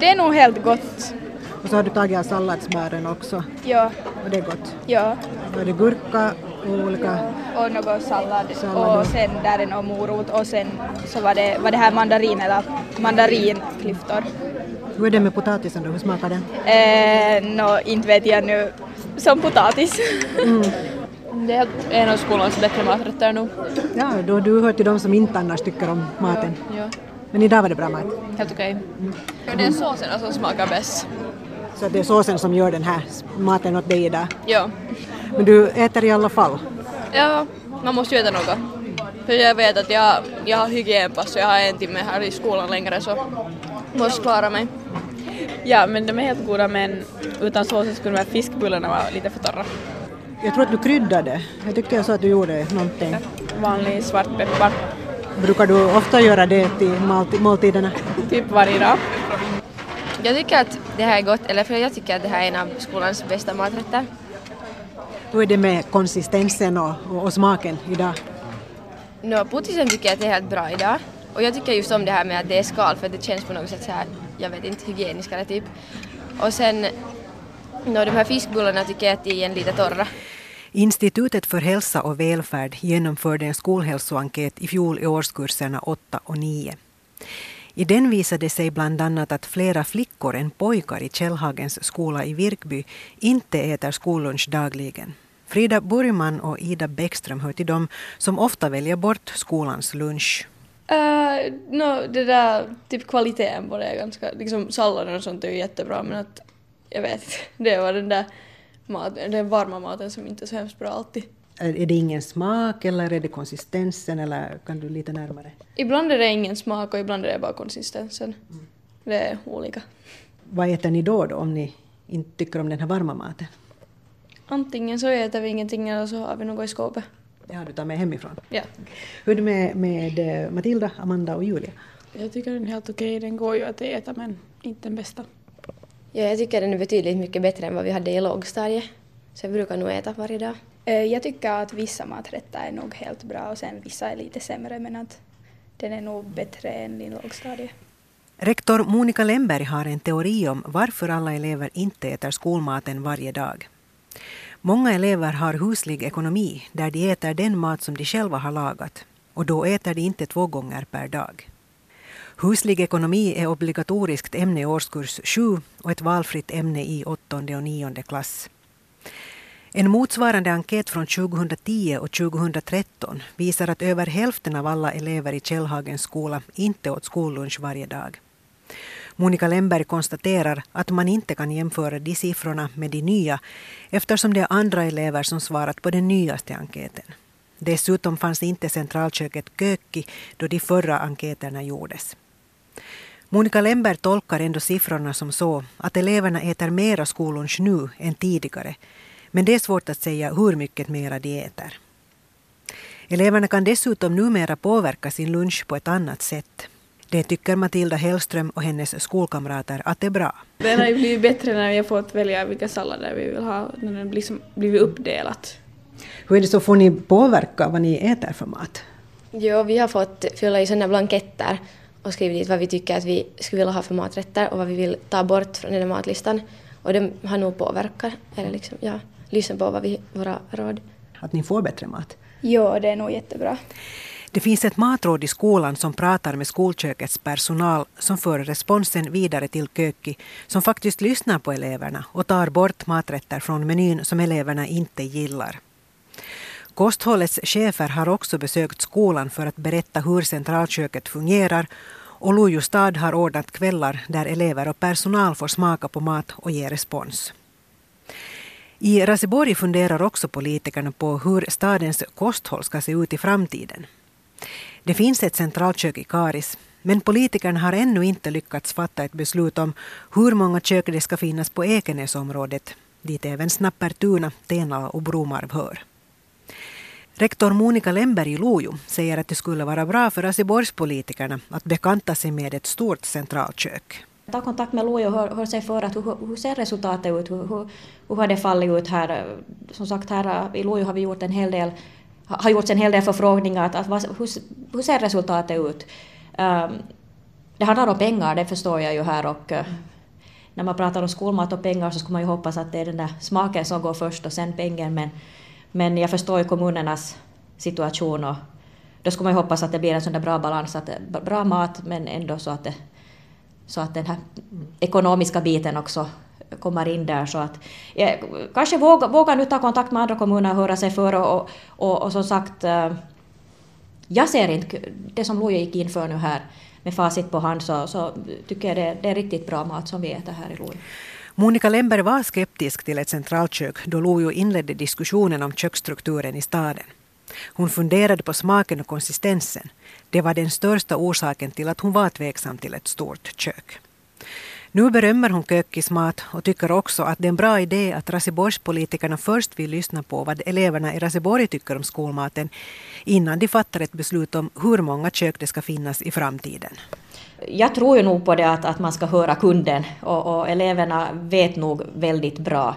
Det är nog helt gott. Och så har du tagit av salladsbären också. Ja. Och det är gott. Ja. Är det gurka och olika... Och något sallad. Sallad. Och sen där är något morot och sen så var det, var det här mandarin eller mandarinklyftor. Hur är det med potatisen då? Hur smakar den? Eh, Nå, inte vet jag nu. Som potatis. Det är en av skolans bättre maträtter nu. Ja, då du hör till de som inte annars tycker om maten. Ja, Men idag var det bra mat. helt okej. Ja, det är såserna som smakar bäst. Så det är såsen som gör den här maten åt dig idag. Ja. Men du äter i alla fall. ja, man måste ju äta något. För jag vet att jag, jag har hygienpass och jag har en timme här i skolan längre så måste klara mig. Ja, men de är helt goda men utan såsen skulle de här fiskbullarna vara lite för torra. Jag tror att du kryddade. Jag tyckte jag sa att du gjorde någonting. Vanlig svartpeppar, Brukar du ofta göra det till målti- måltiderna? typ varje dag. Jag tycker att det här är gott, eller för jag tycker att det här är en av skolans bästa maträtter. Hur är det med konsistensen och, och, och smaken idag? No, puttisen tycker jag att det är helt bra idag. Och jag tycker just om det här med att det är skal för det känns på något sätt så här, jag vet inte, hygieniskare typ. Och sen, no, de här fiskbullarna tycker jag att de är lite torra. Institutet för hälsa och välfärd genomförde en skolhälsoenkät i fjol i årskurserna 8 och 9. I den visade sig bland annat att flera flickor än pojkar i Källhagens skola i Virkby inte äter skollunch dagligen. Frida Burgman och Ida Bäckström hör till dem som ofta väljer bort skolans lunch. Eh, uh, no, det där, typ kvaliteten på det är ganska, liksom salladen och sånt är ju jättebra men att jag vet det var den där maten, den varma maten som inte är så hemskt bra alltid. Är det ingen smak eller är det konsistensen eller kan du lite närmare? Ibland är det ingen smak och ibland är det bara konsistensen. Det är olika. Vad äter ni då, då om ni inte tycker om den här varma maten? Antingen så äter vi ingenting eller så har vi något i skåpet. Det har du tagit med hemifrån. Ja. Hur är det med, med eh, Matilda, Amanda och Julia? Jag tycker den är helt okej, den går ju att äta men inte den bästa. Ja, jag tycker den är betydligt mycket bättre än vad vi hade i lågstadiet. Så jag brukar nog äta varje dag. Eh, Jag tycker att vissa maträtter är nog helt bra och sen vissa är lite sämre men att den är nog bättre än i lågstadiet. Rektor Monica Lemberg har en teori om varför alla elever inte äter skolmaten varje dag. Många elever har huslig ekonomi där de äter den mat som de själva har lagat och då äter de inte två gånger per dag. Huslig ekonomi är obligatoriskt ämne i årskurs 7 och ett valfritt ämne i åttonde och nionde klass. En motsvarande enkät från 2010 och 2013 visar att över hälften av alla elever i Källhagens skola inte åt skollunch varje dag. Monica Lemberg konstaterar att man inte kan jämföra de siffrorna med de nya eftersom det är andra elever som svarat på den nyaste enkäten. Dessutom fanns inte centralköket Kökki då de förra enkäterna gjordes. Monica Lemberg tolkar ändå siffrorna som så att eleverna äter mera skollunch nu än tidigare men det är svårt att säga hur mycket mera de äter. Eleverna kan dessutom numera påverka sin lunch på ett annat sätt. Det tycker Matilda Hellström och hennes skolkamrater att det är bra. Den har ju blivit bättre när vi har fått välja vilka sallader vi vill ha, när den liksom blivit uppdelat. Hur är det så, får ni påverka vad ni äter för mat? Jo, vi har fått fylla i sådana blanketter och skriva dit vad vi tycker att vi skulle vilja ha för maträtter och vad vi vill ta bort från den här matlistan. Och det har nog påverkat, eller liksom, ja, lyssna på vad vi, våra råd. Att ni får bättre mat? Jo, det är nog jättebra. Det finns ett matråd i skolan som pratar med skolkökets personal som för responsen vidare till Köki som faktiskt lyssnar på eleverna och tar bort maträtter från menyn som eleverna inte gillar. Kosthållets chefer har också besökt skolan för att berätta hur centralköket fungerar och Lojo stad har ordnat kvällar där elever och personal får smaka på mat och ge respons. I Raseborg funderar också politikerna på hur stadens kosthåll ska se ut i framtiden. Det finns ett centralkök i Karis, men politikerna har ännu inte lyckats fatta ett beslut om hur många kök det ska finnas på Ekenäsområdet, dit även Snappertuna, Tenala och Bromarv hör. Rektor Monica Lemberg i Lojo säger att det skulle vara bra för Raseborgspolitikerna att bekanta sig med ett stort centralkök. Ta kontakt med Lojo och hör, hör sig för att hur, hur ser resultatet ut, hur, hur, hur har det fallit ut här? Som sagt här i Lojo har vi gjort en hel del, har gjorts en hel del förfrågningar, att, att hur, hur ser resultatet ut? Um, det handlar om pengar, det förstår jag ju här och eh, när man pratar om skolmat och pengar så skulle man ju hoppas att det är den där smaken som går först och sen pengen men, men jag förstår ju kommunernas situation och då skulle man ju hoppas att det blir en sån där bra balans, att det, bra mat men ändå så att, det, så att den här ekonomiska biten också kommer in där. Så att, ja, kanske våga, våga nu ta kontakt med andra kommuner och höra sig för och, och, och, och som sagt eh, jag ser inte det som Lojo gick in för nu här med facit på hand så, så tycker jag det, det är riktigt bra mat som vi äter här i Lojo. Monica Lemberg var skeptisk till ett centralkök då Lojo inledde diskussionen om köksstrukturen i staden. Hon funderade på smaken och konsistensen. Det var den största orsaken till att hon var tveksam till ett stort kök. Nu berömmer hon Kökkis mat och tycker också att det är en bra idé att Raseborgspolitikerna först vill lyssna på vad eleverna i Raseborg tycker om skolmaten innan de fattar ett beslut om hur många kök det ska finnas i framtiden. Jag tror ju nog på det att, att man ska höra kunden och, och eleverna vet nog väldigt bra